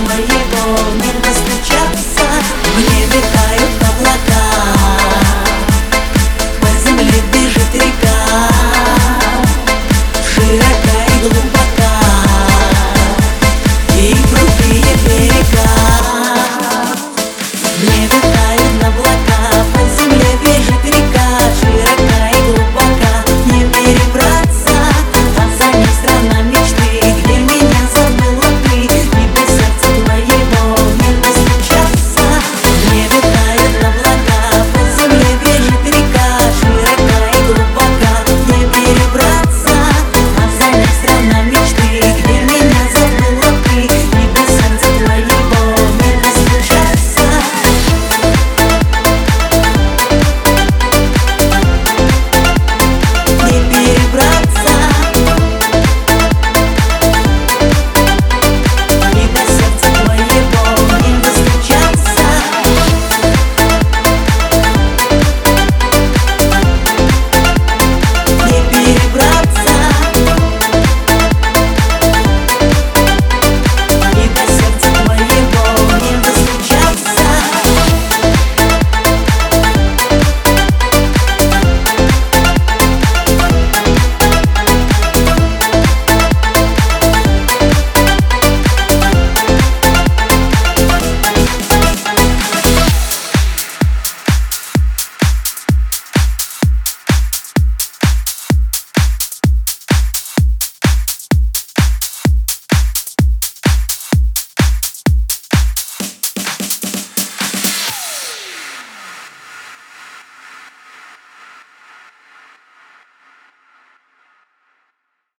моего не достучаться небе витают облака. По земле бежит река. Широка и глубока. И крутые берега. Мне витают